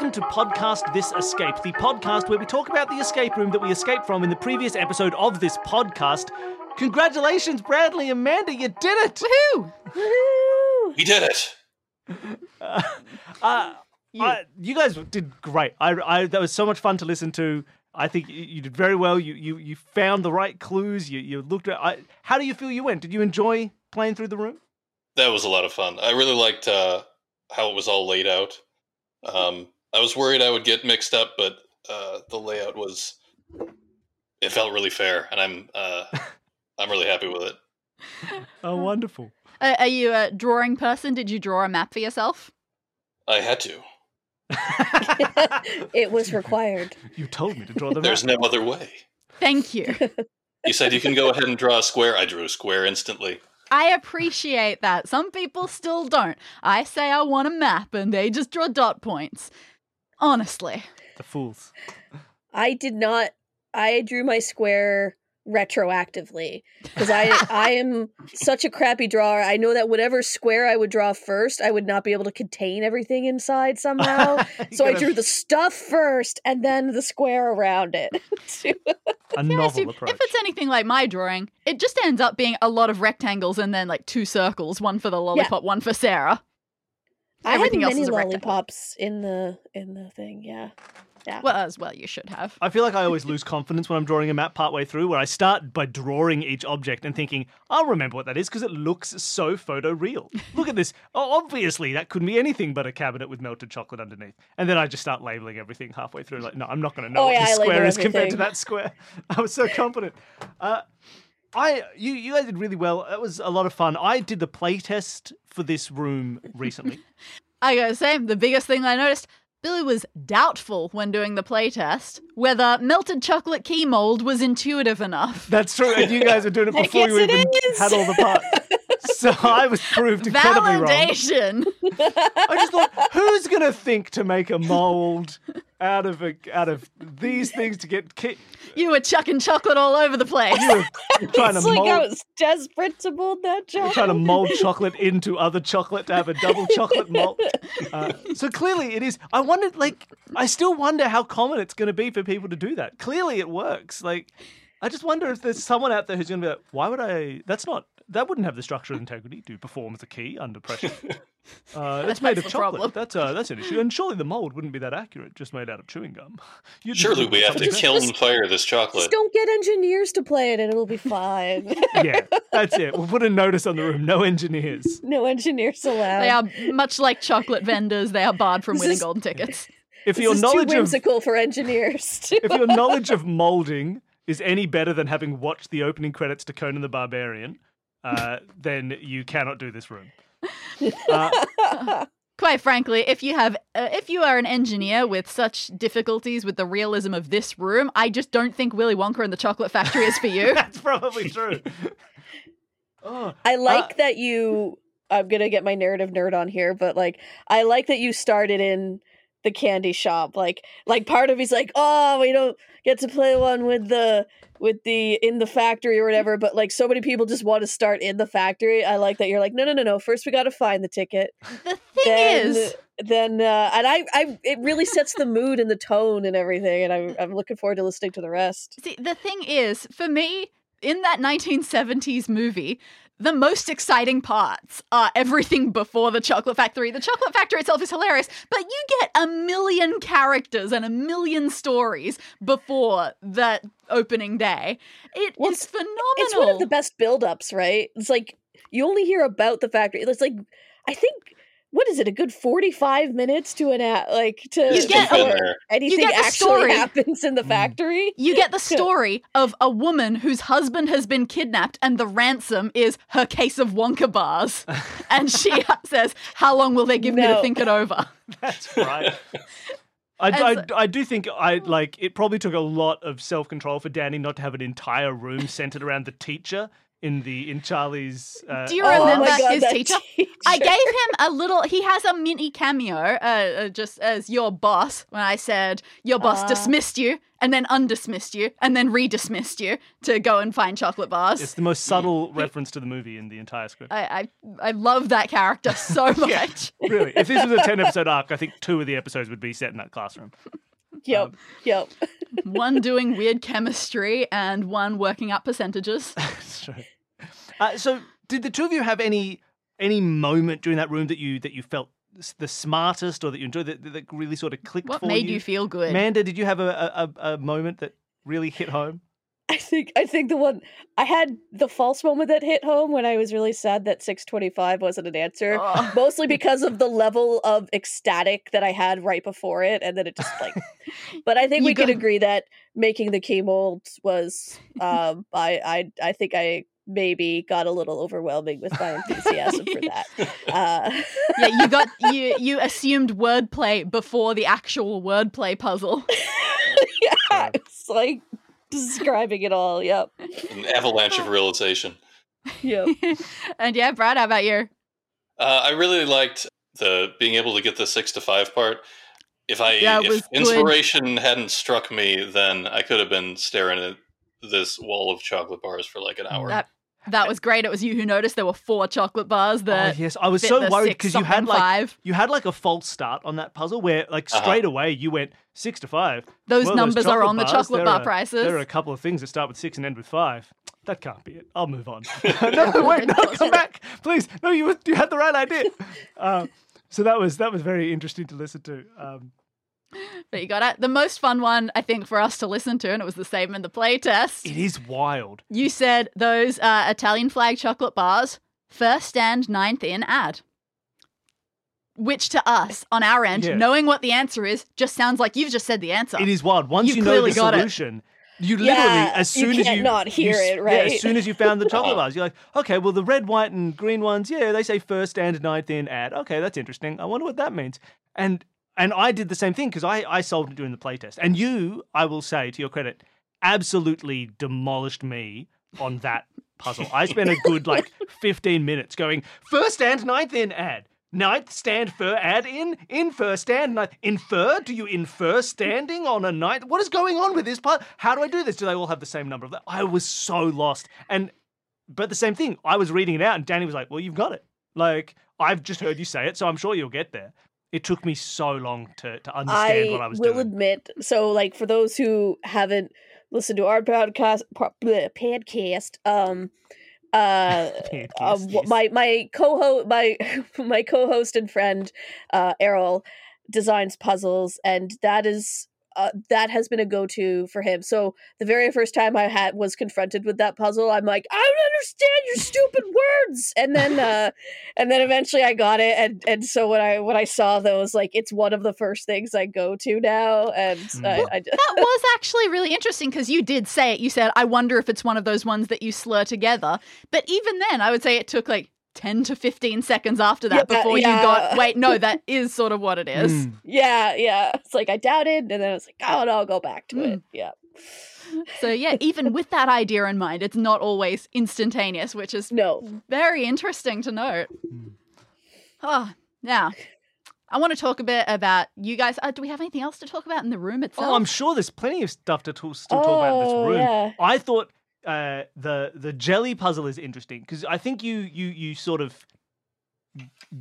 Welcome to Podcast This Escape, the podcast where we talk about the escape room that we escaped from in the previous episode of this podcast. Congratulations, Bradley and Amanda, you did it! Woohoo! We did it. Uh, I- you guys did great. I, I, that was so much fun to listen to. I think you, you did very well. You, you, you found the right clues. You, you looked at. I, how do you feel you went? Did you enjoy playing through the room? That was a lot of fun. I really liked uh, how it was all laid out. Um, I was worried I would get mixed up, but uh, the layout was it felt really fair, and I'm uh, I'm really happy with it. Oh, wonderful. Uh, are you a drawing person? Did you draw a map for yourself? I had to. it was required. you told me to draw the map. There's map. no other way. Thank you. You said you can go ahead and draw a square. I drew a square instantly. I appreciate that. Some people still don't. I say I want a map and they just draw dot points. Honestly. The fools. I did not. I drew my square retroactively because I I am such a crappy drawer. I know that whatever square I would draw first, I would not be able to contain everything inside somehow. So I gotta- drew the stuff first and then the square around it. a Yeah, novel see. approach. If it's anything like my drawing, it just ends up being a lot of rectangles and then like two circles, one for the lollipop, one for Sarah. I had Everything else many is lollipops in the in the thing. Yeah, yeah. Well, as well, you should have. I feel like I always lose confidence when I'm drawing a map partway through, where I start by drawing each object and thinking, I'll remember what that is because it looks so photo real. Look at this. Oh, obviously, that couldn't be anything but a cabinet with melted chocolate underneath. And then I just start labeling everything halfway through. Like, no, I'm not going to know Oh, what yeah, this I square is compared to that square. I was so confident. Uh, I you you guys did really well. That was a lot of fun. I did the play test for this room recently. I gotta say, the biggest thing I noticed Billy was doubtful when doing the playtest whether melted chocolate key mold was intuitive enough. That's true, and you guys are doing it before you even is. had all the parts. So I was proved incredibly wrong. Validation. I just thought, who's gonna think to make a mold out of a, out of these things to get you were chucking chocolate all over the place. you were trying to it's like I mold was desperate to mold that job. trying to mold chocolate into other chocolate to have a double chocolate mold. Uh, so clearly it is. I wondered, like, I still wonder how common it's going to be for people to do that. Clearly it works. Like, I just wonder if there's someone out there who's going to be like, why would I? That's not. That wouldn't have the structural integrity to perform as a key under pressure. Uh, it's made That's of the chocolate. problem. That's uh, that's an issue. And surely the mold wouldn't be that accurate, just made out of chewing gum. You'd Surely we have to something kiln fire this chocolate. Just don't get engineers to play it and it'll be fine. Yeah, that's it. We'll put a notice on the room. No engineers. no engineers allowed. They are much like chocolate vendors. They are barred from This winning is- golden tickets. If this your is too knowledge of whimsical for engineers. to- if your knowledge of molding is any better than having watched the opening credits to Conan the Barbarian, uh, then you cannot do this room. Uh, Quite frankly, if you have, uh, if you are an engineer with such difficulties with the realism of this room, I just don't think Willy Wonka and the Chocolate Factory is for you. that's probably true. Oh, I like Uh, that you. I'm gonna get my narrative nerd on here, but like, I like that you started in the candy shop. Like, like part of me's like, oh, we don't get to play one with the with the in the factory or whatever. But like, so many people just want to start in the factory. I like that you're like, no, no, no, no. First, we got to find the ticket. the thing then, is, then, uh, and I, I, it really sets the mood and the tone and everything. And I'm, I'm looking forward to listening to the rest. See, the thing is, for me, in that 1970s movie, the most exciting parts are everything before the Chocolate Factory. The Chocolate Factory itself is hilarious, but you get a million characters and a million stories before that opening day. It is Well, it's- phenomenal. It's one of the best build-ups, right? It's like you only hear about the factory. It's like I think what is it? A good forty-five minutes to an a like to You get Been before there. anything get actually story. happens in the Mm. factory. You get the story of a woman whose husband has been kidnapped, and the ransom is her case of Wonka bars. and she says, How long will they give me to think it over? that's right. I, As- I, I do think I like it probably took a lot of self control for Danny not to have an entire room centered around the teacher in the in Charlie's. Uh, Do you Oh remember my God, his that teacher? I gave him a little. He has a mini cameo, uh, uh, just as your boss. When I said your boss Ah. dismissed you, and then undismissed you, and then redismissed you to go and find chocolate bars. It's the most subtle reference to the movie in the entire script. I, I I love that character so much. really, if this was a ten episode arc, I think two of the episodes would be set in that classroom. Yep. Yep. one doing weird chemistry and one working out percentages. That's true. Uh, so, did the two of you have any any moment during that room that you that you felt the smartest, or that you enjoyed that, that really sort of clicked What for made you? you feel good? Amanda, did you have a, a, a moment that really hit home? I think I think the one I had the false moment that hit home when I was really sad that 625 wasn't an answer. Oh. Mostly because of the level of ecstatic that I had right before it, and then it just like. But I think You we can agree that making the key molds was. Um, I I I think I maybe got a little overwhelming with my enthusiasm for that. Uh, yeah, you got you you assumed wordplay before the actual wordplay puzzle. yeah, it's like describing it all. Yep. An avalanche of realization. Yep. and yeah, Brad, how about you? Uh, I really liked the being able to get the six to five part. If I Yeah, it was if good. inspiration hadn't struck me, then I could have been staring at this wall of chocolate bars for like an hour. That that was great. It was you who noticed there were four chocolate bars that oh yes, I was so worried because you had like five. you had like a false start on that puzzle where like Uh-huh. straight away you went six to five. Those Well, numbers are on the chocolate bar are- prices. There are a couple of things that start with six and end with five. That can't be it. I'll move on. no, wait, no, come back, please. No, you you had the right idea. Um, so that was that was very interesting to listen to. Um, But you got it. The most fun one, I think, for us to listen to, and it was the same in the playtest. it is wild. You said those uh, Italian flag chocolate bars, first and ninth in ad. Which to us, on our end, Yeah. knowing what the answer is, just sounds like you've just said the answer. It is wild. Once You you, know the got it. solution, you Yeah, literally as you soon as can't you not hear you it, yeah, right? as soon as you found the chocolate bars, you're like, okay, well the red, white, and green ones, yeah, they say first and ninth in ad. Okay, that's interesting. I wonder what that means. And and I did the same thing because I I solved it during the playtest. And you, I will say to your credit, absolutely demolished me on that puzzle. I spent a good like 15 minutes going first and ninth in ad. Ninth stand fur add in infer stand ninth infer. Do you infer standing on a ninth? What is going on with this part? How do I do this? Do they all have the same number of that? I was so lost. And but the same thing. I was reading it out, and Danny was like, "Well, you've got it. Like I've just heard you say it, so I'm sure you'll get there." It took me so long to to understand I, what I was doing. I will admit, so like for those who haven't listened to our podcast, podcast, um, uh, Podcast, uh, yes. my my co-host, my my co-host and friend, uh, Errol, designs puzzles, and that is. Uh, that has been a go-to for him. So the very first time I had was confronted with that puzzle, I'm like, I don't understand your stupid words. And then, uh, and then eventually I got it. And and so when I when I saw those, like it's one of the first things I go to now. And Mm. I, I that was actually really interesting because you did say it. You said, I wonder if it's one of those ones that you slur together. But even then, I would say it took like 10 to 15 seconds after that Yeah, before yeah. you got, wait, no, that is sort of what it is. Mm. yeah, yeah. It's like I doubted, and then I was like, oh no, I'll go back to it. Yeah. So, yeah, even with that idea in mind, it's not always instantaneous, which is No. very interesting to note. Mm. Oh, now, I want to talk a bit about you guys. Uh, do we have anything else to talk about in the room itself? Oh, I'm sure there's plenty of stuff to talk, still talk about in this Oh, room. yeah. I thought uh, the the jelly puzzle is interesting because I think you you you sort of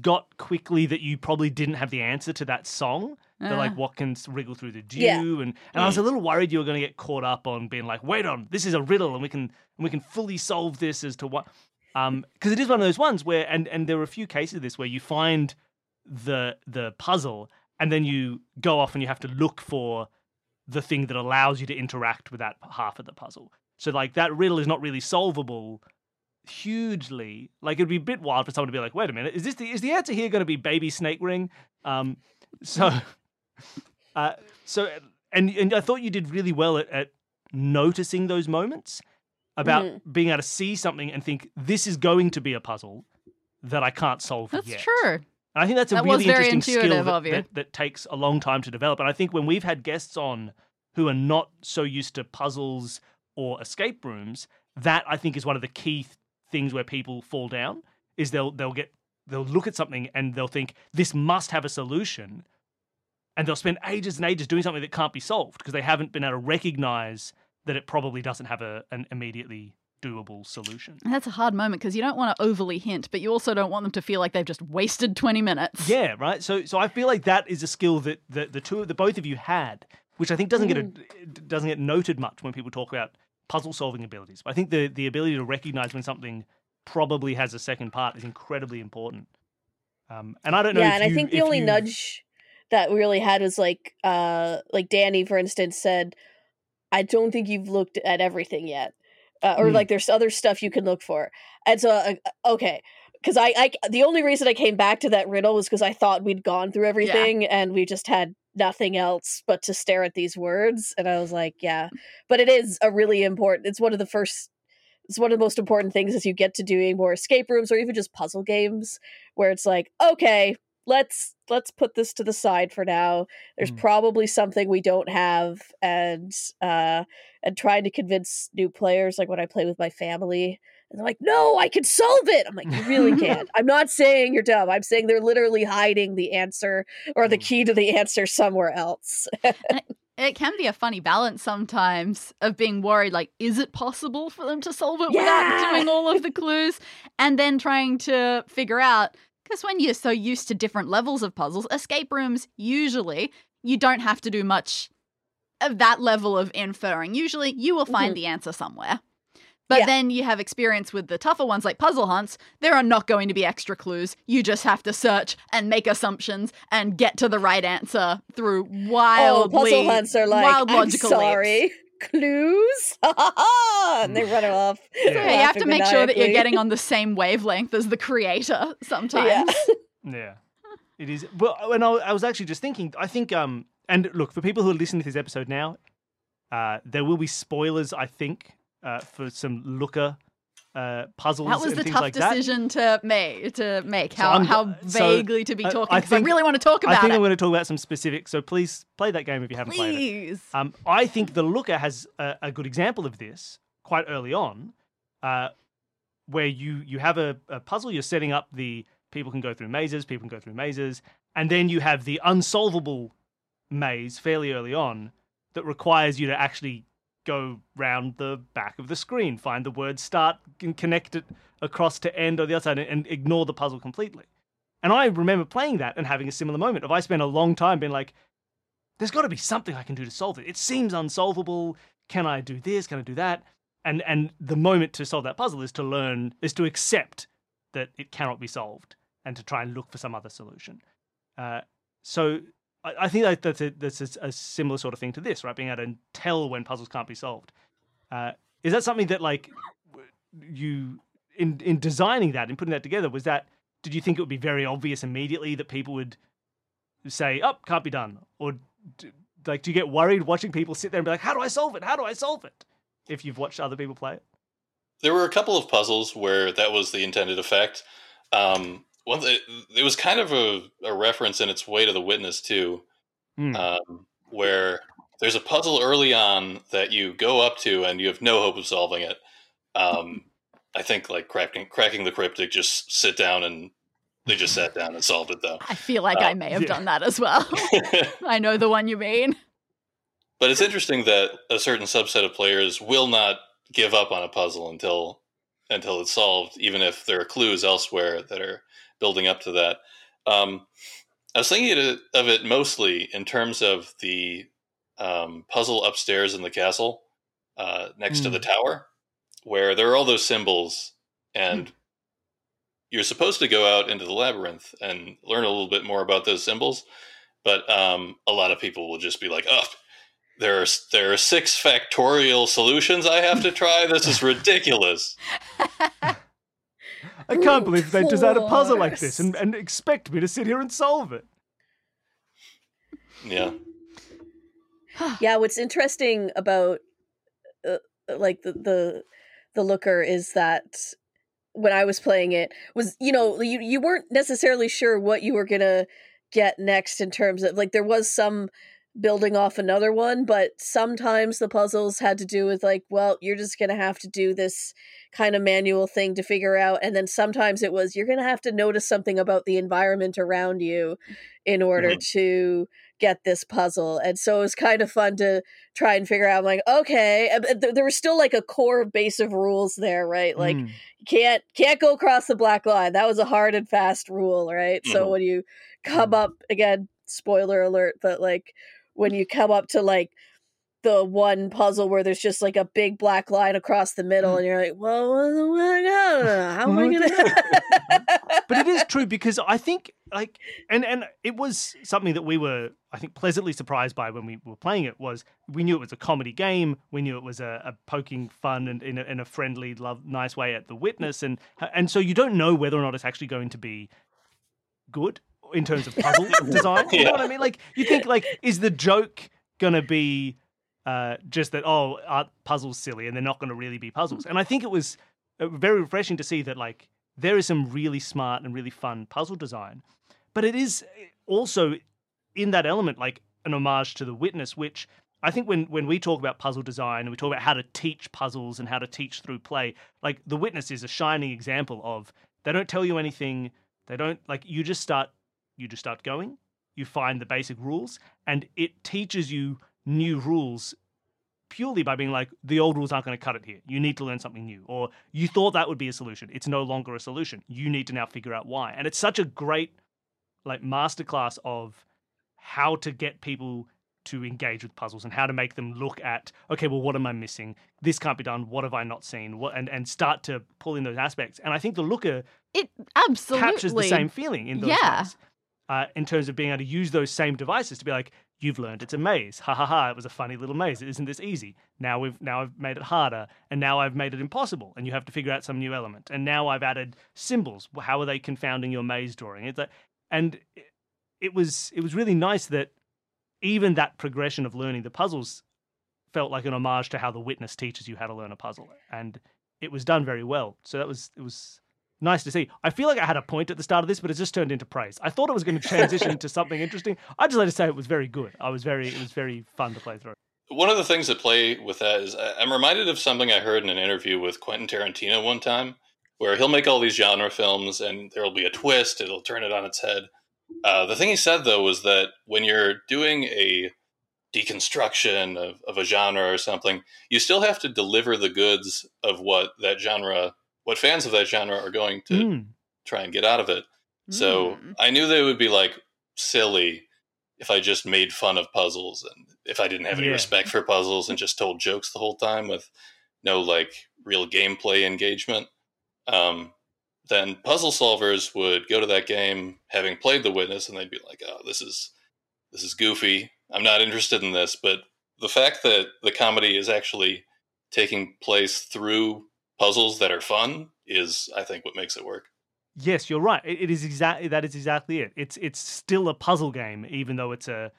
got quickly that you probably didn't have the answer to that song. The like Uh. what can wriggle through the dew, Yeah. and and I was a little worried you were going to get caught up on being like, wait on, this is a riddle, and we can and we can fully solve this as to what, um, because it is one of those ones where and and there are a few cases of this where you find the the puzzle and then you go off and you have to look for the thing that allows you to interact with that half of the puzzle. So like that riddle is not really solvable hugely. Like it'd be a bit wild for someone to be like, "Wait a minute, is this the is the answer here going to be baby snake ring?" Um, so, uh, so and and I thought you did really well at, at noticing those moments about Mm-hmm. being able to see something and think this is going to be a puzzle that I can't solve That's yet. true. And I think that's a That really interesting skill that, that, that takes a long time to develop. And I think when we've had guests on who are not so used to puzzles or escape rooms, that I think is one of the key th- things where people fall down is they'll they'll get they'll look at something and they'll think this must have a solution and they'll spend ages and ages doing something that can't be solved because they haven't been able to recognize that it probably doesn't have a, an immediately doable solution. And that's a hard moment because you don't want to overly hint, but you also don't want them to feel like they've just wasted 20 minutes. Yeah, right. So so I feel like that is a skill that the, the two the both of you had, which I think doesn't get a, doesn't get noted much when people talk about puzzle solving abilities. But I think the the ability to recognize when something probably has a second part is incredibly important. Um, and I don't know. yeah, if and you- I think the only you- nudge that we really had was like uh like Danny for instance said I don't think you've looked at everything yet. Uh, or Hmm. like there's other stuff you can look for. And so uh, okay, cuz I I the only reason I came back to that riddle was cuz I thought we'd gone through everything and we just had nothing else but to stare at these words and I was like, yeah. But it is a really important it's one of the first it's one of the most important things as you get to doing more escape rooms or even just puzzle games where it's like, okay, let's let's put this to the side for now. There's Mm. probably something we don't have and uh and trying to convince new players like when I play with my family and they're like, "No, I can solve it." I'm like, "You really can't." I'm not saying you're dumb. I'm saying they're literally hiding the answer or the Mm. key to the answer somewhere else. It can be a funny balance sometimes of being worried, like, is it possible for them to solve it Yeah. without doing all of the clues? And then trying to figure out, because when you're so used to different levels of puzzles, escape rooms, usually, you don't have to do much of that level of inferring. Usually, you will find Mhm. the answer somewhere. But Yeah. then you have experience with the tougher ones like puzzle hunts. There are not going to be extra clues. You just have to search and make assumptions and get to the right answer through oh, puzzle hunts are like, wild "I'm logical leaps. sorry." Clues, and they run off. Yeah. Yeah, you have to make sure that you're getting on the same wavelength as the creator sometimes. Yeah. Yeah, it is. Well, and I, I was actually just thinking, I think, um, and look for people who are listening to this episode now, uh, there will be spoilers. I think uh, for some looker uh, puzzles. That was and the tough like that. decision to make. To make So how I'm- how so, vaguely to be talking. I I really want to talk about. I think it. I'm going to talk about some specifics. So please play that game if you haven't played it. Please. Um, I think the Looker has a, a good example of this quite early on, uh, where you you have a, a puzzle. You're setting up the people can go through mazes, people can go through mazes, and then you have the unsolvable maze fairly early on that requires you to actually go round the back of the screen, find the word start, and connect it across to end or the other side, and, and ignore the puzzle completely. And I remember playing that and having a similar moment. If I spent a long time being like, there's got to be something I can do to solve it. It seems unsolvable. Can I do this? Can I do that? And and the moment to solve that puzzle is to learn is to accept that it cannot be solved and to try and look for some other solution. Uh, so I, I think that that's a, that's a, a similar sort of thing to this, right? Being able to tell when puzzles can't be solved. Uh, is that something that like you in in designing that and putting that together was that did you think it would be very obvious immediately that people would say, "Oh, can't be done," or d- like do you get worried watching people sit there and be like, "How do I solve it? How do I solve it?" If you've watched other people play it. There were a couple of puzzles where that was the intended effect. Um, one, it, it was kind of a, a reference in its way to the witness too, Hmm. um, where there's a puzzle early on that you go up to and you have no hope of solving it. Um, I think like cracking cracking the cryptic, just sit down and they just sat down and solved it though. I feel like uh, I may have yeah. done that as well. I know the one you mean. But it's interesting that a certain subset of players will not give up on a puzzle until until it's solved, even if there are clues elsewhere that are building up to that. Um, I was thinking of it mostly in terms of the um, puzzle upstairs in the castle uh, next to the tower, where there are all those symbols, and you're supposed to go out into the labyrinth and learn a little bit more about those symbols. But um, a lot of people will just be like, "Oh, there are there are six factorial solutions I have to try. This is ridiculous." I can't believe they design a puzzle like this and, and expect me to sit here and solve it. Yeah, yeah what's interesting about uh, like the, the the looker is that when i was playing it was you know you, you weren't necessarily sure what you were gonna get next in terms of like there was some building off another one, but sometimes the puzzles had to do with like, well, you're just going to have to do this kind of manual thing to figure out and then sometimes it was you're going to have to notice something about the environment around you in order Mhm. to get this puzzle. And so it was kind of fun to try and figure out like, okay, there was still like a core base of rules there, right? Like Mm. can't can't go across the black line. That was a hard and fast rule, right? So Mhm. when you come Mhm. up again, spoiler alert, but like when you come up to like the one puzzle where there's just like a big black line across the middle, mm. and you're like, well, what am I gonna- how am I gonna? but it is true because I think like and and it was something that we were I think pleasantly surprised by when we were playing it was we knew it was a comedy game we knew it was a, a poking fun and in a, in a friendly love nice way at the witness and and so you don't know whether or not it's actually going to be good in terms of puzzle design you know what I mean? Like you think like is the joke gonna be uh, just that oh are puzzles silly and they're not going to really be puzzles? And i think it was uh, very refreshing to see that like there is some really smart and really fun puzzle design but it is uh, also in that element like an homage to the witness which i think when when we talk about puzzle design and we talk about how to teach puzzles and how to teach through play like the witness is a shining example of they don't tell you anything they don't like you just start you just start going you find the basic rules and it teaches you new rules purely by being like the old rules aren't going to cut it here. You need to learn something new or you thought that would be a solution. It's no longer a solution. You need to now figure out why. And it's such a great like masterclass of how to get people to engage with puzzles and how to make them look at okay well what am i missing? This can't be done. What have i not seen? What and, and start to pull in those aspects. And i think the looker It absolutely captures the same feeling in those Yeah. ways. Uh, in terms of being able to use those same devices to be like, you've learned it's a maze. Ha ha ha! It was a funny little maze. Isn't this easy? Now we've now I've made it harder, and now I've made it impossible, and you have to figure out some new element. And now I've added symbols. How are they confounding your maze drawing? It's like, and it, it was it was really nice that even that progression of learning the puzzles felt like an homage to how the witness teaches you how to learn a puzzle, and it was done very well. So that was it was nice to see. I feel like I had a point at the start of this, but it just turned into praise. I thought it was going to transition to something interesting. I just like to say it was very good. I was very it was very fun to play through. One of the things that play with that is I'm reminded of something I heard in an interview with Quentin Tarantino one time, where he'll make all these genre films and there will be a twist, it'll turn it on its head. Uh, the thing he said though was that when you're doing a deconstruction of, of a genre or something, you still have to deliver the goods of what that genre, what fans of that genre are going to Mm. try and get out of it. So Mm. I knew they would be like silly if I just made fun of puzzles and if I didn't have any Yeah. respect for puzzles and just told jokes the whole time with no like real gameplay engagement. Um, then puzzle solvers would go to that game having played The Witness and they'd be like, "Oh, this is this is goofy. I'm not interested in this." But the fact that the comedy is actually taking place through puzzles that are fun is, I think, what makes it work. Yes, you're right. It, it is exactly that is exactly it. It's it's still a puzzle game, even though it's a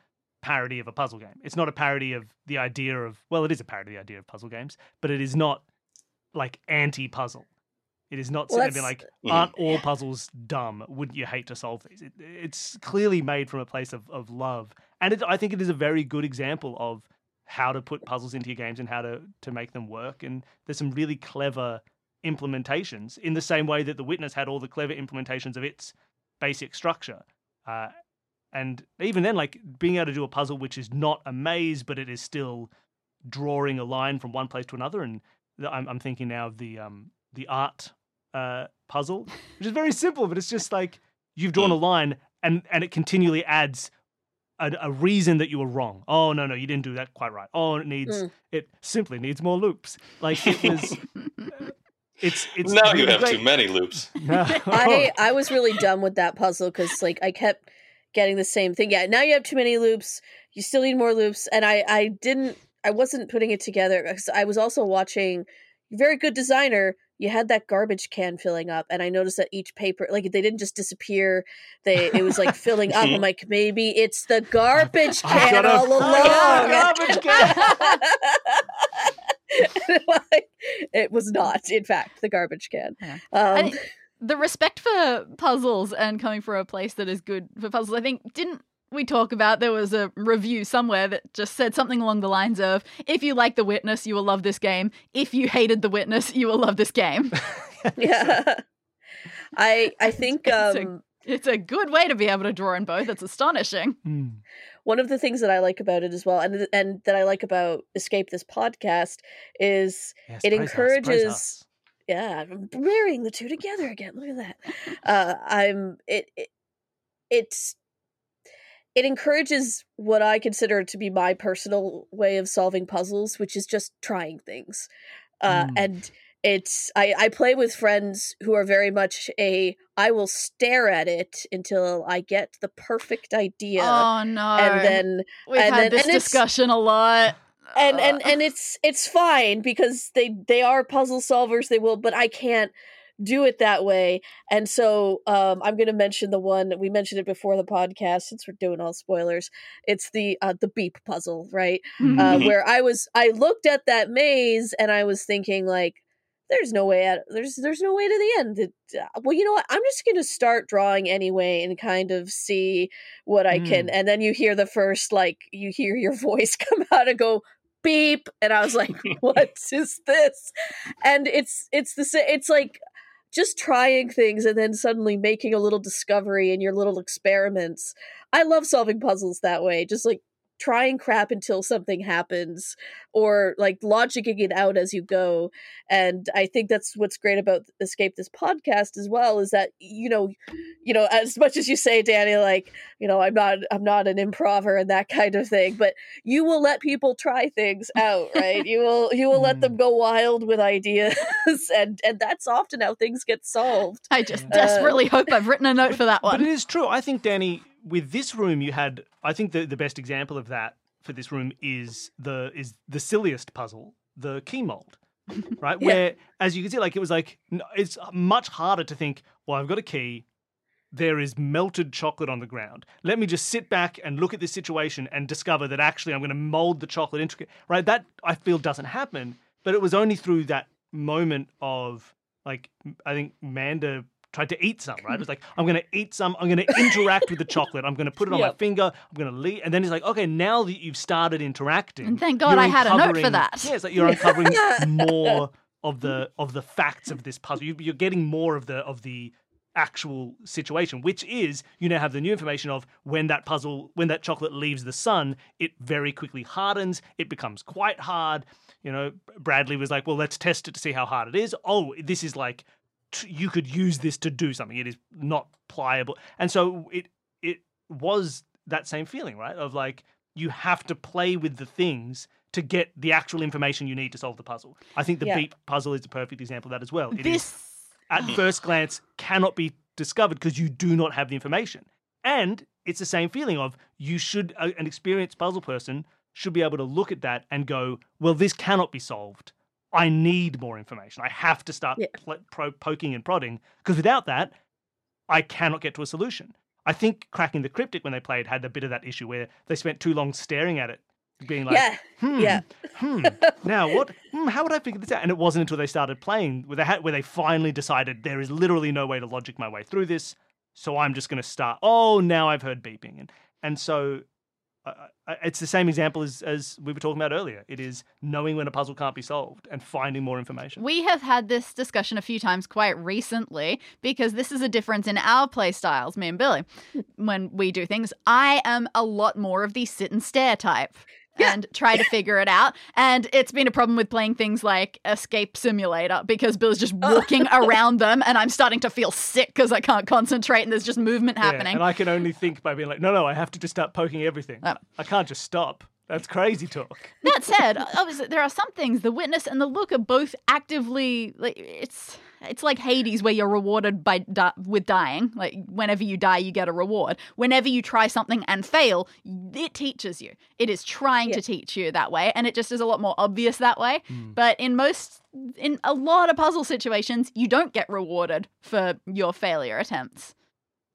parody of a puzzle game. It's not a parody of the idea of well, it is a parody of the idea of puzzle games, but it is not like anti-puzzle. It is not Well, sitting there like, Mhm. aren't all puzzles dumb? Wouldn't you hate to solve these? It, it's clearly made from a place of, of love, and it, I think it is a very good example of how to put puzzles into your games and how to to make them work. And there's some really clever implementations in the same way that the witness had all the clever implementations of its basic structure. Uh, and even then, like being able to do a puzzle which is not a maze, but it is still drawing a line from one place to another. And I'm, I'm thinking now of the um, the art uh, puzzle, which is very simple, but it's just like you've drawn a line, and and it continually adds a, a reason that you were wrong. Oh no, no, you didn't do that quite right. Oh, it needs Mm. it simply needs more loops. Like it was. It's it's now you have great. too many loops. No. I I was really dumb with that puzzle because like I kept getting the same thing. Yeah, now you have too many loops. You still need more loops, and I I didn't I wasn't putting it together because I was also watching. Very good designer. You had that garbage can filling up, and I noticed that each paper, like they didn't just disappear. They it was like filling up. I'm like, maybe it's the garbage I've can got a all full along. garbage can. Like, it was not, in fact, the garbage can. Yeah. Um, I- the respect for puzzles and coming from a place that is good for puzzles, I think, didn't we talk about there was a review somewhere that just said something along the lines of if you like the witness you will love this game if you hated the witness you will love this game yeah. I I think It's a- um it's a good way to be able to draw in both it's astonishing Hmm. one of the things that I like about it as well, and and that I like about Escape this podcast is Yes, It praise us, encourages- us. yeah, I'm marrying the two together again. Look at that. Uh, I'm it, it it's it encourages what I consider to be my personal way of solving puzzles, which is just trying things. Uh, Mm. And it's I, I play with friends who are very much a I will stare at it until I get the perfect idea, oh no and then we've and had then- this discussion a lot and and and it's it's fine because they they are puzzle solvers they will but i can't do it that way and so um i'm going to mention the one we mentioned it before the podcast since we're doing all spoilers it's the uh the beep puzzle right? Uh Mhm. where i was i looked at that maze and i was thinking like there's no way out there's there's no way to the end. It- uh, well you know what? I'm just going to start drawing anyway and kind of see what i can and then you hear the first like you hear your voice come out and go beep and i was like what is this? And it's it's the it's like just trying things and then suddenly making a little discovery in your little experiments. I love solving puzzles that way just like trying crap until something happens or like logicking it out as you go and i think that's what's great about escape this podcast as well is that you know you know as much as you say danny like you know i'm not i'm not an improver and that kind of thing but you will let people try things out right you will you will let them go wild with ideas and and that's often how things get solved i just Uh, desperately hope i've written a note for that one. But it is true. I think, Danny, with this room, you had. I think the, the best example of that for this room is the is the silliest puzzle, the key mold, right? Yeah. Where, as you can see, like it was like it's much harder to think. Well, I've got a key. There is melted chocolate on the ground. Let me just sit back and look at this situation and discover that actually I'm going to mold the chocolate intricate. Right? That I feel doesn't happen. But it was only through that moment of like I think Manda tried to eat some, right? It was like, I'm going to eat some. I'm going to interact with the chocolate. I'm going to put it on my finger. I'm going to leave. And then he's like, okay, now that you've started interacting. And thank God I had a note for that. Yeah, it's like you're uncovering more of the of the facts of this puzzle. You, you're getting more of the of the actual situation, which is you now have the new information of when that puzzle, when that chocolate leaves the sun, it very quickly hardens. It becomes quite hard. You know, Bradley was like, well, let's test it to see how hard it is. Oh, this is like t- you could use this to do something. It is not pliable, and so it it was that same feeling, right? Of like you have to play with the things to get the actual information you need to solve the puzzle. I think the Yeah. beep puzzle is a perfect example of that as well. It is this at first glance cannot be discovered because you do not have the information. And it's the same feeling of you should an experienced puzzle person should be able to look at that and go, well, this cannot be solved. I need more information. I have to start Yeah. pl- pro- poking and prodding because without that, I cannot get to a solution. I think cracking the cryptic when they played had a bit of that issue where they spent too long staring at it, being like, yeah hmm, yeah. hmm, now what? Hmm, how would I figure this out? And it wasn't until they started playing where they had, where they finally decided there is literally no way to logic my way through this. So I'm just going to start. Oh, now I've heard beeping, and and so it's the same example as as we were talking about earlier. It is knowing when a puzzle can't be solved and finding more information. We have had this discussion a few times quite recently because this is a difference in our play styles, me and Billy. When we do things, I am a lot more of the sit and stare type. Yeah. And try to figure it out. And it's been a problem with playing things like Escape Simulator because Bill's just oh. walking around them and I'm starting to feel sick because I can't concentrate and there's just movement Yeah, happening. and I can only think by being like, no, no, I have to just start poking everything. Oh. I can't just stop. That's crazy talk. That said, obviously there are some things. The witness and the Looker both actively like it's it's like Hades where you're rewarded by di- with dying. Like whenever you die, you get a reward. Whenever you try something and fail, it teaches you. It is trying Yeah. to teach you that way, and it just is a lot more obvious that way. Mm. But in most, in a lot of puzzle situations, you don't get rewarded for your failure attempts.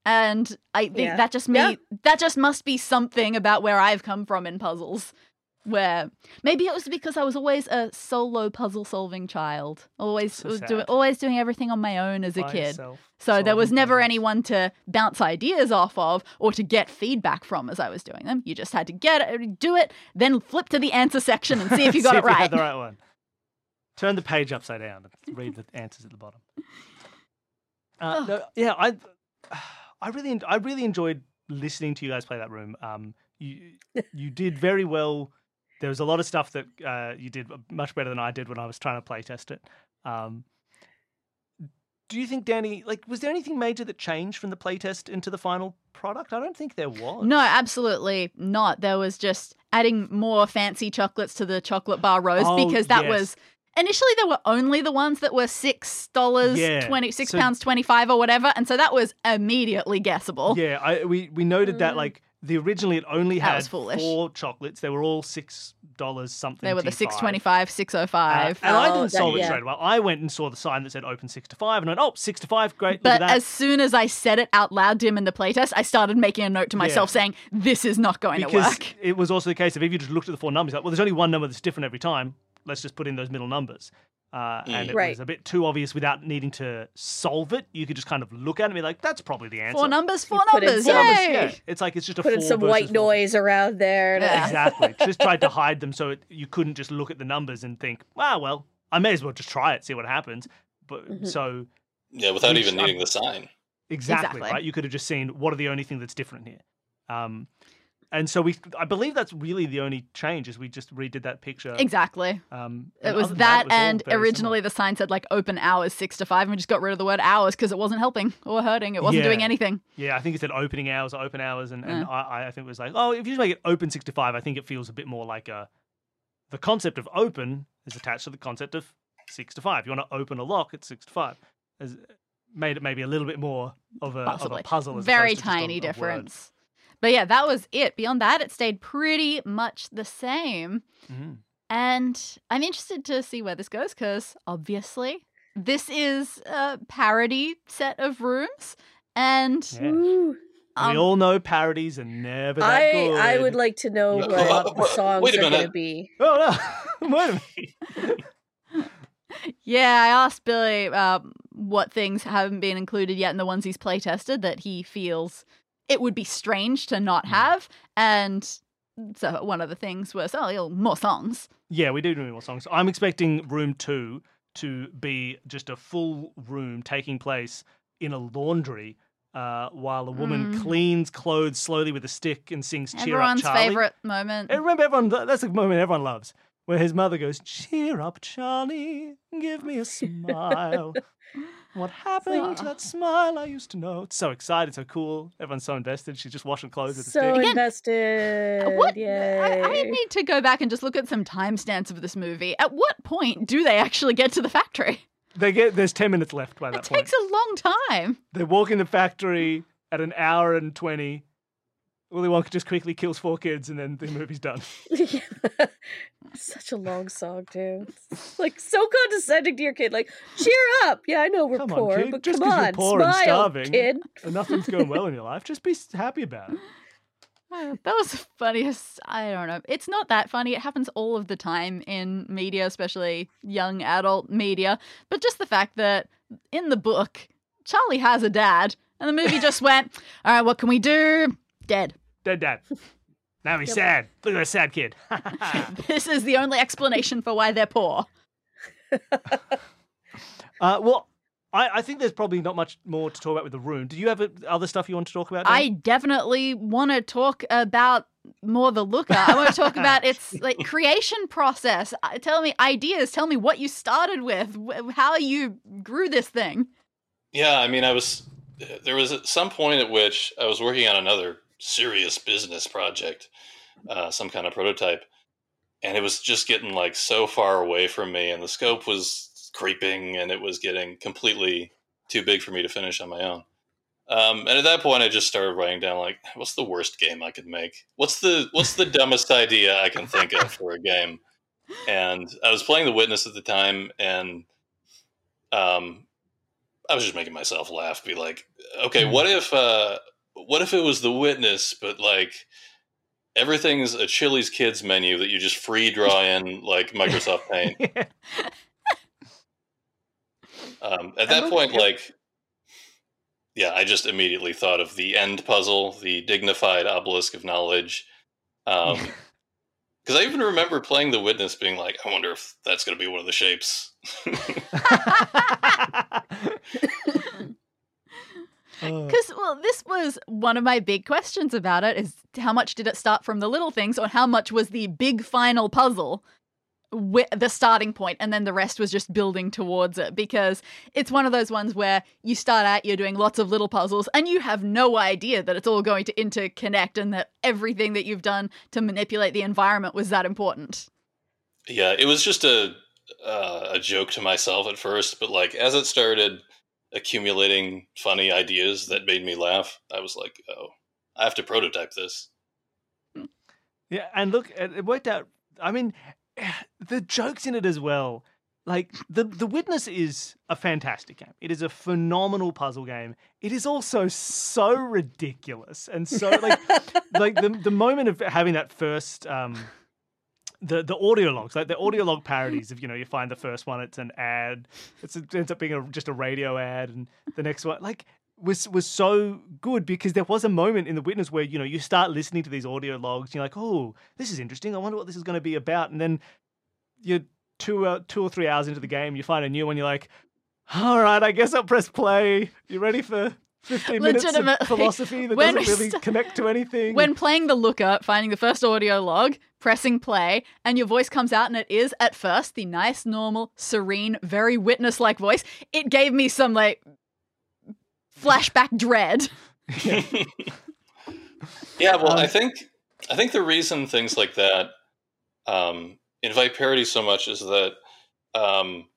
And I think Yeah. that just me Yeah. that just must be something about where I've come from in puzzles. Where maybe it was because I was always a solo puzzle solving child, always So was doing always doing everything on my own as a By kid. yourself, So there was never puzzles. anyone to bounce ideas off of or to get feedback from as I was doing them. You just had to get it, do it, then flip to the answer section and see if you got it you had right. the right one. Turn the page upside down and read the answers at the bottom. Uh, Oh. no, yeah, I, I really, I really enjoyed listening to you guys play that room. Um, you, you did very well. There was a lot of stuff that uh, you did much better than I did when I was trying to play test it. Um, do you think, Danny, like, was there anything major that changed from the playtest into the final product? I don't think there was. No, absolutely not. There was just adding more fancy chocolates to the chocolate bar rows Oh, because that yes. was initially there were only the ones that were six dollars Yeah, twenty six so- pounds twenty five or whatever, and so that was immediately guessable. Yeah, I, we we noted that Mm. like the originally it only That had four chocolates. They were all six dollars something. They were the T5. six twenty five, six oh Uh, five. and I Oh, didn't that- solve it yeah. straight away. I went and saw the sign that said open six to five, and I went, "Oh, six to five, great." But that. as soon as I said it out loud to him in the playtest, I started making a note to myself saying, "This is not going to because work." it was also the case of if you just looked at the four numbers, like, well, there's only one number that's different every time. Let's just put in those middle numbers. Uh, and Mm. it Right. was a bit too obvious without needing to solve it. You could just kind of look at it and be like, "That's probably the answer." Four numbers, four You put in numbers, some Four numbers, yay! yeah. It's like it's just a Put in four some white four. noise around there. to- Yeah. Exactly. just tried to hide them so it, you couldn't just look at the numbers and think, "Wow, well, I may as well just try it, see what happens." But Mhm. so Yeah, without We even shot- needing the sign. exactly, Exactly. right. You could have just seen what are the only thing that's different here. Um, and so we, I believe that's really the only change is we just redid that picture. Exactly. Um, It was than that, it was and originally the sign said like open hours six to five, and we just got rid of the word hours because it wasn't helping or hurting. It wasn't doing anything. Yeah, I think it said opening hours, or open hours, and, and Yeah. I, I think it was like, oh, if you just make it open six to five, I think it feels a bit more like a. The concept of open is attached to the concept of six to five. You want to open a lock, at six to five. Has made it maybe a little bit more of a, of a puzzle. As Very opposed to just a- tiny difference. But yeah, that was it. Beyond that, it stayed pretty much the same. Mhm. And I'm interested to see where this goes because obviously this is a parody set of rooms. And Yeah. Ooh. And we um, all know parodies are never that I good. I would like to know what the songs Wait are going to be. Oh no! Wait a minute. yeah, I asked Billy um, what things haven't been included yet in the ones he's playtested that he feels it would be strange to not Mm. have. And so one of the things was, oh, you more songs. Yeah, we do do more songs. I'm expecting Room Two to be just a full room taking place in a laundry. Uh, while a woman Mm. cleans clothes slowly with a stick and sings "Cheer Everyone's Up, Charlie." favorite moment. And remember, everyone that's the moment everyone loves, where his mother goes, "Cheer up, Charlie, give me a smile." What happened to that smile I used to know? It's so excited, so cool. Everyone's so invested. She's just washing clothes with a So stick. Again, invested. What? I, I need to go back and just look at some timestamps of this movie. At what point do they actually get to the factory? They get there's ten minutes left by It that point. It takes a long time. They walk in the factory at an hour and twenty. Willy Wonka just quickly kills four kids, and then the movie's done. Such a long song too. It's like so condescending to your kid. Like, cheer up. Yeah, I know we're Come on, poor, kid. but Just come 'cause you're on, poor and smile, starving. kid. And nothing's going well in your life. Just be happy about it. Uh, That was the funniest. I don't know. It's not that funny. It happens all of the time in media, especially young adult media. But just the fact that in the book, Charlie has a dad, and the movie just went, all right, what can we do? Dead. Dead dad. Now he's Yep. sad. Look at that sad kid. This is the only explanation for why they're poor. uh, well, I, I think there's probably not much more to talk about with the room. Do you have uh, other stuff you want to talk about? Dan? I definitely want to talk about more the looker. I want to talk about its like creation process. Uh, Tell me ideas. Tell me what you started with, how you grew this thing. Yeah, I mean, I was there was at some point at which I was working on another serious business project, uh, some kind of prototype, and it was just getting like so far away from me, and the scope was creeping, and it was getting completely too big for me to finish on my own. Um, and at that point, I just started writing down like, what's the worst game I could make? What's the what's the dumbest idea I can think of for a game? And I was playing The Witness at the time, and um, I was just making myself laugh. Be like, okay, what if, uh, what if it was the witness, but like everything's a Chili's kids menu that you just free draw in like Microsoft Paint. Yeah. Um, at that point, like, yeah, I just immediately thought of the end puzzle, the dignified obelisk of knowledge. Um, because I even remember playing The Witness, being like, I wonder if that's going to be one of the shapes. Oh. Because, well, this was one of my big questions about it is how much did it start from the little things or how much was the big final puzzle wi- the starting point and then the rest was just building towards it because it's one of those ones where you start out you're doing lots of little puzzles and you have no idea that it's all going to interconnect and that everything that you've done to manipulate the environment was that important Yeah, it was just a uh, a joke to myself at first, but like as it started accumulating funny ideas that made me laugh, I was like, oh, I have to prototype this. Yeah, and look, it worked out. I mean, the jokes in it as well. Like the the witness is a fantastic game. It is a phenomenal puzzle game. It is also so ridiculous and so like like the the moment of having that first um the the audio logs like the audio log parodies of you know you find the first one it's an ad it's, it ends up being a, just a radio ad and the next one like was was so good because there was a moment in the witness where you know you start listening to these audio logs and you're like oh this is interesting i wonder what this is going to be about and then you're two uh, two or three hours into the game you find a new one you're like all right i guess i'll press play. You ready for 15 minutes of philosophy that when doesn't really st- connect to anything when playing the Looker, finding the first audio log, pressing play, and your voice comes out, and it is at first the nice, normal, serene, very witness like voice, it gave me some like flashback dread. yeah, well, I Um, think I think the reason things like that um, invite parody so much is that um,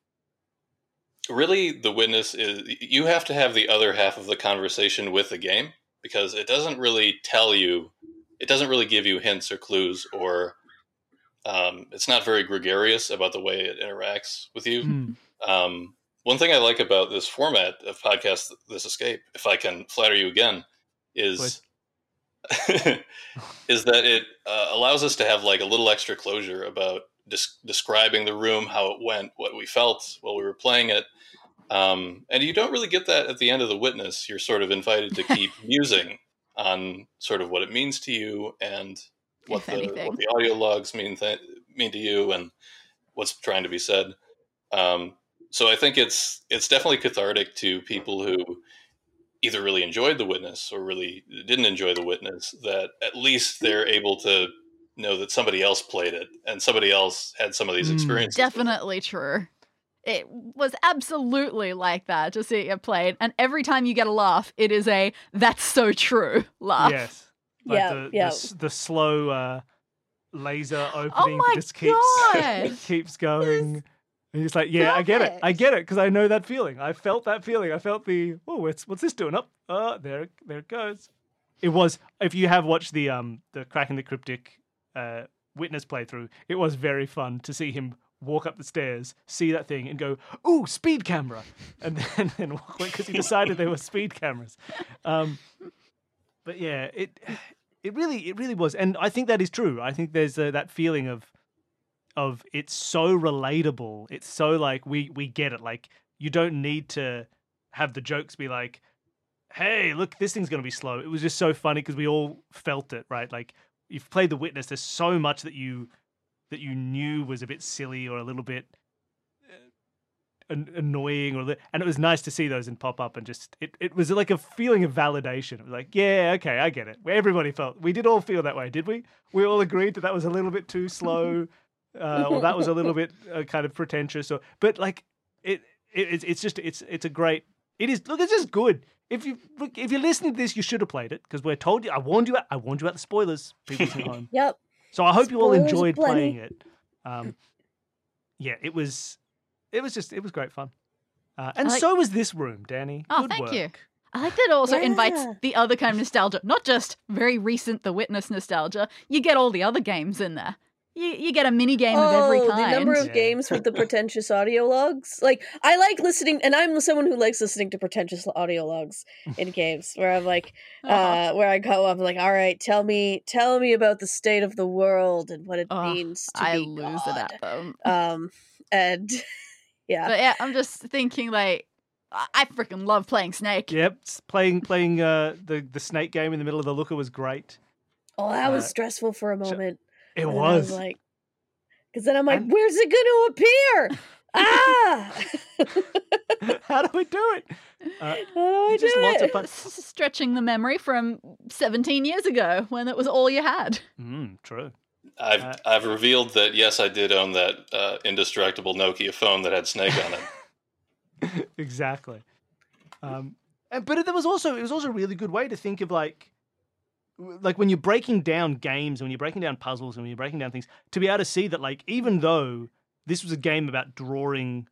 really the witness is you have to have the other half of the conversation with the game because it doesn't really tell you, it doesn't really give you hints or clues or um, it's not very gregarious about the way it interacts with you. Mm. Um, one thing I like about this format of podcast, this escape, if I can flatter you again, is is that it uh, allows us to have like a little extra closure about des- describing the room, how it went, what we felt while we were playing it. Um, and you don't really get that at the end of the witness. You're sort of invited to keep musing on sort of what it means to you and what the what the audio logs mean th- mean to you and what's trying to be said. Um, so I think it's it's definitely cathartic to people who either really enjoyed the witness or really didn't enjoy the witness. That at least they're able to know that somebody else played it and somebody else had some of these Mm. experiences. it. Definitely true. It was absolutely like that to see it played, and every time you get a laugh, it is a "that's so true" laugh. Yes. Like Yeah, the, yeah. The, the slow uh, laser opening my just keeps God. keeps going. And it's like, yeah, I get it. I get it because I know that feeling. I felt that feeling. I felt the oh, what's what's this doing? Up, oh, there, there it goes. It was. If you have watched the um the cracking the cryptic uh, witness playthrough, it was very fun to see him walk up the stairs, see that thing, and go, "Ooh, speed camera," and then walk away because he decided they were speed cameras. Um, but yeah, it it really it really was, and I think that is true. I think there's uh, that feeling of of it's so relatable. It's so like we we get it. Like you don't need to have the jokes be like, "Hey, look, this thing's gonna be slow." It was just so funny because we all felt it, right? Like you've played The Witness. There's so much that you that you knew was a bit silly or a little bit uh, an- annoying or and it was nice to see those and pop up and just it, it was like a feeling of validation. It was like yeah okay i get it. Everybody felt we did all feel that way did we? We all agreed that that was a little bit too slow uh, or that was a little bit uh, kind of pretentious or but like it, it it's, it's just it's it's a great it is look it's just good. If you if you're listening to this you should have played it because we're told you i warned you i warned you about the spoilers. People at home. Yep. So I hope you all enjoyed aplenty. playing it. Um, yeah, it was, it was just, it was great fun. Uh, and like- so was this room, Danny. Oh, Good thank you. I like that it also invites the other kind of nostalgia, not just very recent The Witness nostalgia. You get all the other games in there. You, you get a mini game of every Oh, kind. the number of Yeah. games with the pretentious audio logs. Like I like listening, and I'm someone who likes listening to pretentious audio logs in games. Where I'm like, Uh-huh. uh, where I go, I'm like, all right, tell me, tell me about the state of the world and what it Oh, means to I be lose God. it at them. Um, and yeah, But yeah, I'm just thinking like I, I freaking love playing Snake. Yep, playing playing uh, the the snake game in the middle of the looker was great. oh, that was uh, stressful for a moment. It And then was. like, because then I'm like, And- where's it going to appear? ah, How do we do it? Uh, how do I just do lots it? of fun. Stretching the memory from 17 years ago when it was all you had. Mm, true. I've Uh, I've revealed that yes, I did own that uh, indestructible Nokia phone that had Snake on it. exactly. Um, and, but there was also it was also a really good way to think of like w- like when you're breaking down games, and when you're breaking down puzzles, and when you're breaking down things, to be able to see that like even though this was a game about drawing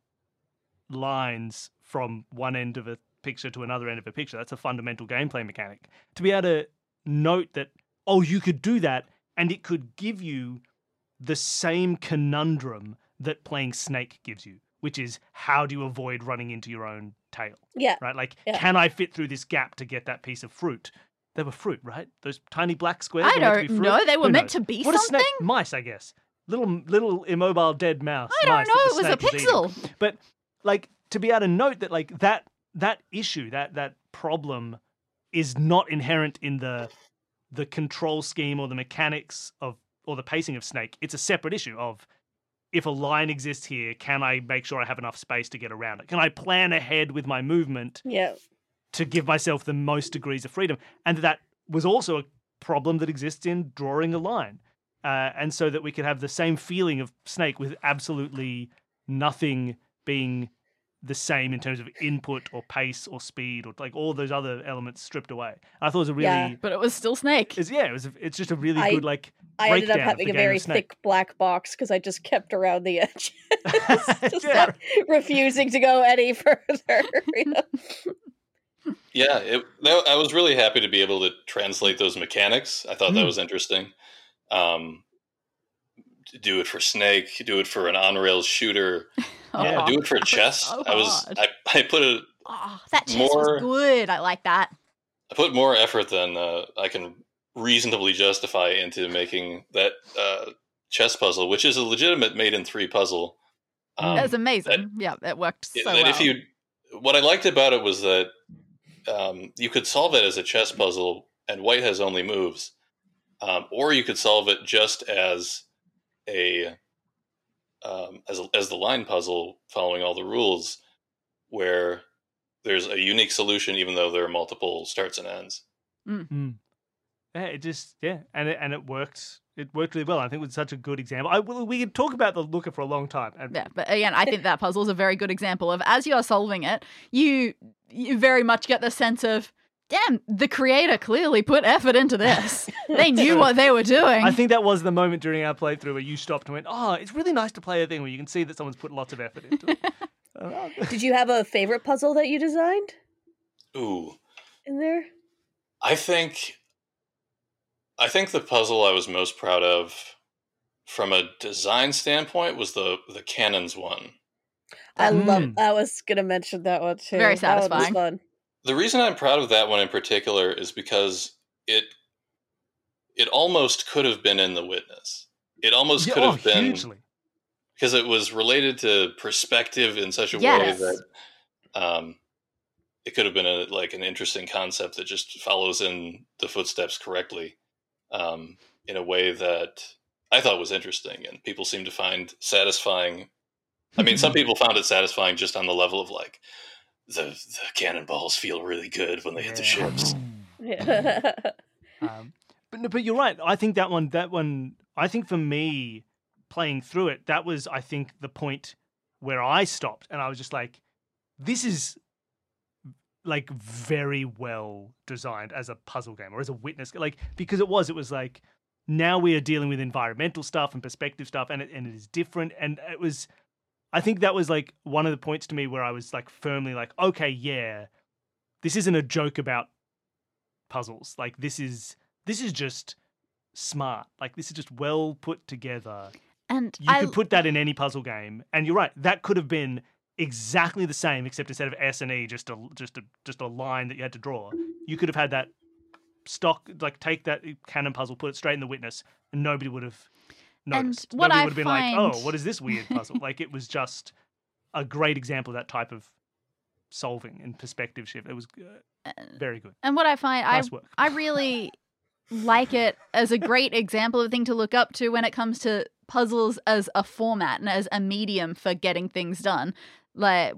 lines from one end of a picture to another end of a picture, that's a fundamental gameplay mechanic. To be able to note that oh, you could do that, and it could give you the same conundrum that playing Snake gives you, which is how do you avoid running into your own tail, Yeah, right? Like, Yeah. can I fit through this gap to get that piece of fruit? They were fruit, right? Those tiny black squares. I were meant to be don't fruit? know. They were Who meant knows? to be What a something. snake? Mice, I guess. Little, little immobile dead mouse. I don't mice know. It was a snake eating. pixel. But like to be able to note that like that that issue that that problem is not inherent in the the control scheme or the mechanics of or the pacing of Snake. It's a separate issue of if a line exists here, can I make sure I have enough space to get around it? Can I plan ahead with my movement yeah. To give myself the most degrees of freedom? And that was also a problem that exists in drawing a line. Uh, and so that we could have the same feeling of Snake with absolutely nothing being the same in terms of input or pace or speed or like all those other elements stripped away. I thought it was a really, Yeah. But it was still Snake. it's, yeah, it was. A, it's just a really I- good like. I ended up having a very thick black box because I just kept around the edge, just Yeah. like, refusing to go any further. you know? Yeah, it, that, I was really happy to be able to translate those mechanics. I thought that Mm. was interesting. Um, do it for Snake, do it for an on rails shooter, Yeah, uh, do it for chess. so I was. I, I put a Oh, that chess More- was good. I like that. I put more effort than uh, I can reasonably justify into making that uh, chess puzzle, which is a legitimate mate in three puzzle. Um, That was amazing. yeah, it worked so that well. if you, what I liked about it was that um, you could solve it as a chess puzzle, and White has only moves, um, or you could solve it just as a um, as as the line puzzle, following all the rules, where there's a unique solution, even though there are multiple starts and ends. Mm. Yeah, it just yeah, and it and it worked. It worked really well. I think it was such a good example. I well, we could talk about the looker for a long time. And Yeah, but again, I think that puzzle is a very good example of as you are solving it, you you very much get the sense of, damn, the creator clearly put effort into this. they knew what they were doing. I think that was the moment during our playthrough where you stopped and went, "Oh, it's really nice to play a thing where you can see that someone's put lots of effort into it." Uh, Did you have a favorite puzzle that you designed Ooh, in there? I think I think the puzzle I was most proud of from a design standpoint was the the cannons one. I love. Mm. I was gonna mention that one too. Very That one was satisfying. fun. The reason I'm proud of that one in particular is because it it almost could have been in the witness. It almost yeah, could oh, have been hugely. because it was related to perspective in such a Yes. way that um, it could have been a, like an interesting concept that just follows in the footsteps correctly um, in a way that I thought was interesting and people seem to find satisfying. I mean, some people found it satisfying just on the level of like the the cannonballs feel really good when they hit the ships. Yeah. Um, but but you're right. I think that one, that one, I think for me, playing through it, that was, I think, the point where I stopped, and I was just like, "This is like very well designed as a puzzle game or as a witness, like because it was, it was like now we are dealing with environmental stuff and perspective stuff, and it, and it is different, and it was." I think that was like one of the points to me where I was like firmly like, okay, yeah, this isn't a joke about puzzles. Like this is this is just smart. Like this is just well put together. And You I could put that in any puzzle game, and you're right. That could have been exactly the same, except instead of S and E, just a just a just a line that you had to draw. You could have had that stock, like take that cannon puzzle, put it straight in the witness, and nobody would have And noticed. what nobody I would have been like, "Oh, what is this weird puzzle?" like it was just a great example of that type of solving and perspective shift. It was uh, very good. and what I find I work. I really like it as a great example of a thing to look up to when it comes to puzzles as a format and as a medium for getting things done. Like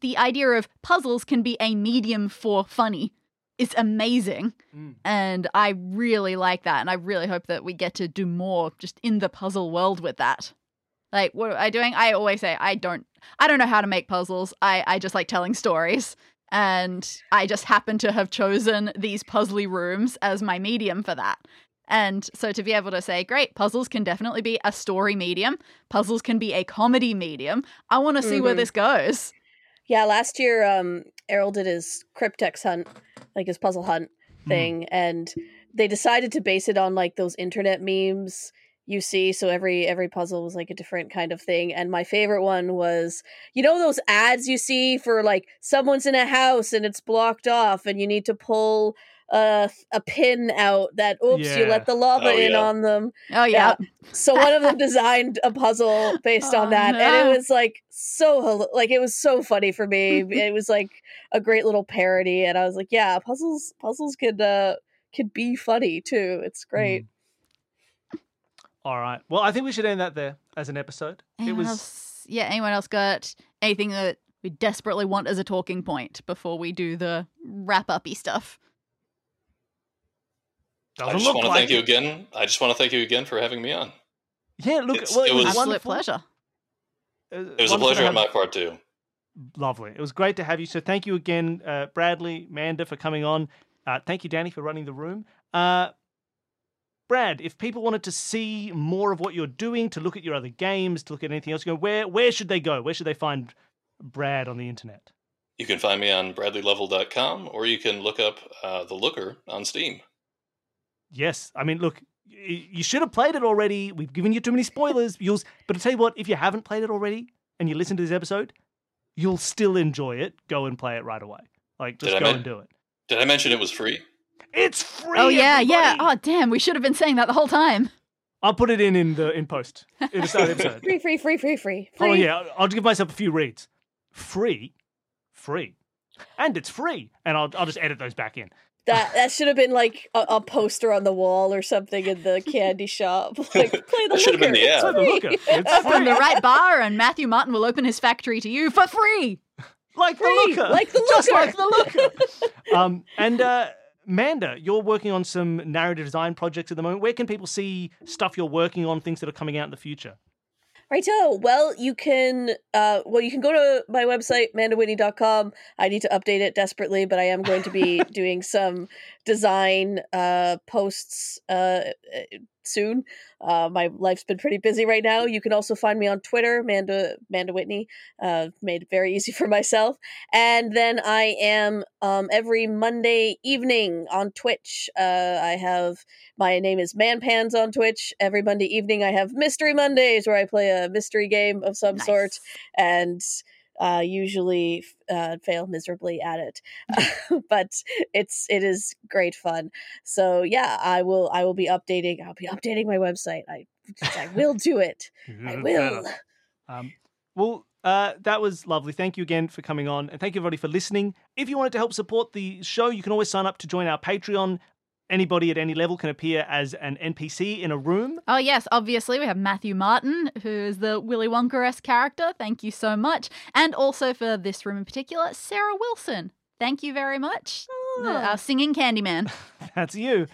the idea of puzzles can be a medium for funny is amazing. Mm. And I really like that. And I really hope that we get to do more just in the puzzle world with that. Like what am I doing? I always say I don't I don't know how to make puzzles. I, I just like telling stories. And I just happen to have chosen these puzzly rooms as my medium for that. And so to be able to say, great, puzzles can definitely be a story medium, puzzles can be a comedy medium. I want to see where Mhm. this goes. Yeah, last year, um, Errol did his Cryptex hunt, like his puzzle hunt Hmm. thing, and they decided to base it on like those internet memes you see. So every every puzzle was like a different kind of thing. And my favorite one was, you know, those ads you see for like someone's in a house and it's blocked off, and you need to pull a a pin out that oops you let the lava Oh, in yeah. on them Oh, yeah. so one of them designed a puzzle based Oh, on that and it was like so like it was so funny for me it was like a great little parody and i was like yeah puzzles puzzles could uh could be funny too it's great Mm. All right. Well, I think we should end that there as an episode. Anyone it was else? Yeah, anyone else got anything that we desperately want as a talking point before we do the wrap uppy stuff? I doesn't just look want to like thank you again. I just want to thank you again for having me on. Yeah, look, It's- well, it, it was, was- Absolute pleasure. It was a pleasure on my part too. Lovely. It was great to have you. So thank you again, uh, Bradley, Manda, for coming on. Uh, thank you, Danny, for running the room. Uh, Brad, if people wanted to see more of what you're doing, to look at your other games, to look at anything else, go where where should they go? Where should they find Brad on the internet? You can find me on bradleylevel.com or you can look up uh, The Looker on Steam. Yes, I mean, look, you should have played it already. We've given you too many spoilers. You'll, but I tell you what, if you haven't played it already and you listen to this episode, you'll still enjoy it. Go and play it right away. Like, just Did I go men- and do it. Did I mention it was free? It's free. Oh yeah, yeah. Oh damn, we should have been saying that the whole time. I'll put it in in the in post. In the start episode. free free free free free oh, free Oh yeah, I'll- I'll give myself a few reads. Free, free, and it's free. And I'll I'll just edit those back in. That that should have been like a, a poster on the wall or something in the candy shop like play the That should have been looker, the it's ad. So the free. looker, it's Open the right bar, and Matthew Martin will open his factory to you for free. like the looker, like the looker, just like the looker. um, and uh, Manda, you're working on some narrative design projects at the moment. Where can people see stuff you're working on, things that are coming out in the future? Righto. Well, you can uh well you can go to my website, mandawhitney.com. I need to update it desperately, but I am going to be doing some design uh posts uh uh, soon. Uh my life's been pretty busy right now. You can also find me on Twitter, Manda Manda Whitney. Uh made it very easy for myself. And then I am um every Monday evening on Twitch. Uh I have my name is Manpans on Twitch. Every Monday evening, I have Mystery Mondays where I play a mystery game of some Nice. sort and uh, usually uh, fail miserably at it. but it's it is great fun. So yeah, I will I will be updating. I'll be updating my website. I I will do it. I will. Um, well, uh, that was lovely. Thank you again for coming on, and thank you everybody for listening. If you wanted to help support the show, you can always sign up to join our Patreon. Anybody at any level can appear as an NPC in a room. Oh yes, obviously we have Matthew Martin, who is the Willy Wonka-esque character. Thank you so much, and also for this room in particular, Sarah Wilson. Thank you very much. The- Ah. our singing Candyman. That's you.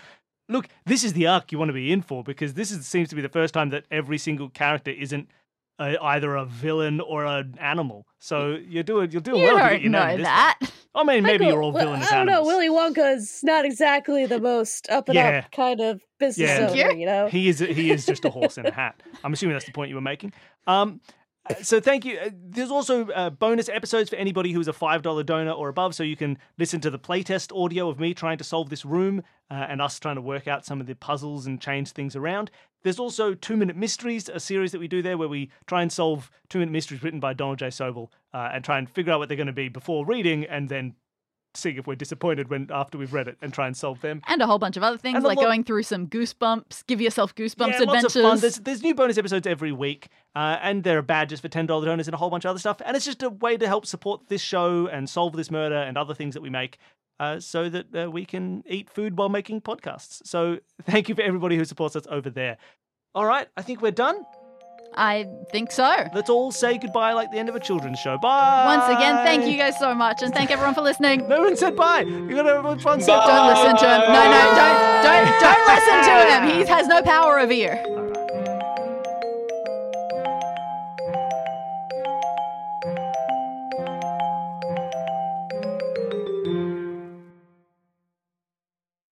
Look, this is the arc you want to be in for because this is, seems to be the first time that every single character isn't uh, either a villain or an animal. So you're doing you're doing You well. to don't get your know name that. time. I mean, maybe Michael, you're all well, villainous I don't animals. know. Willy Wonka's not exactly the most up and Yeah. up kind of business Yeah. owner, you know. He is he is just a horse in a hat. I'm assuming that's the point you were making. Um, Uh, so thank you. Uh, There's also uh, bonus episodes for anybody who is a five dollar donor or above, so you can listen to the playtest audio of me trying to solve this room uh, and us trying to work out some of the puzzles and change things around. There's also Two Minute Mysteries, a series that we do there where we try and solve two minute mysteries written by Donald J. Sobol uh, and try and figure out what they're going to be before reading, and then seeing if we're disappointed when after we've read it and try and solve them. And a whole bunch of other things like lot- going through some goosebumps, give yourself goosebumps yeah, adventures. lots of fun. There's, there's new bonus episodes every week, uh, and there are badges for ten dollar donors and a whole bunch of other stuff. And it's just a way to help support this show and solve this murder and other things that we make, uh, so that uh, we can eat food while making podcasts. So thank you for everybody who supports us over there. All right, I think we're done. I think so. Let's all say goodbye like the end of a children's show. Bye. Once again, thank you guys so much, and thank everyone for listening. No one said bye. You got everyone's fun. Don't listen to him. No, no, don't, don't, don't listen to him. He has no power over you.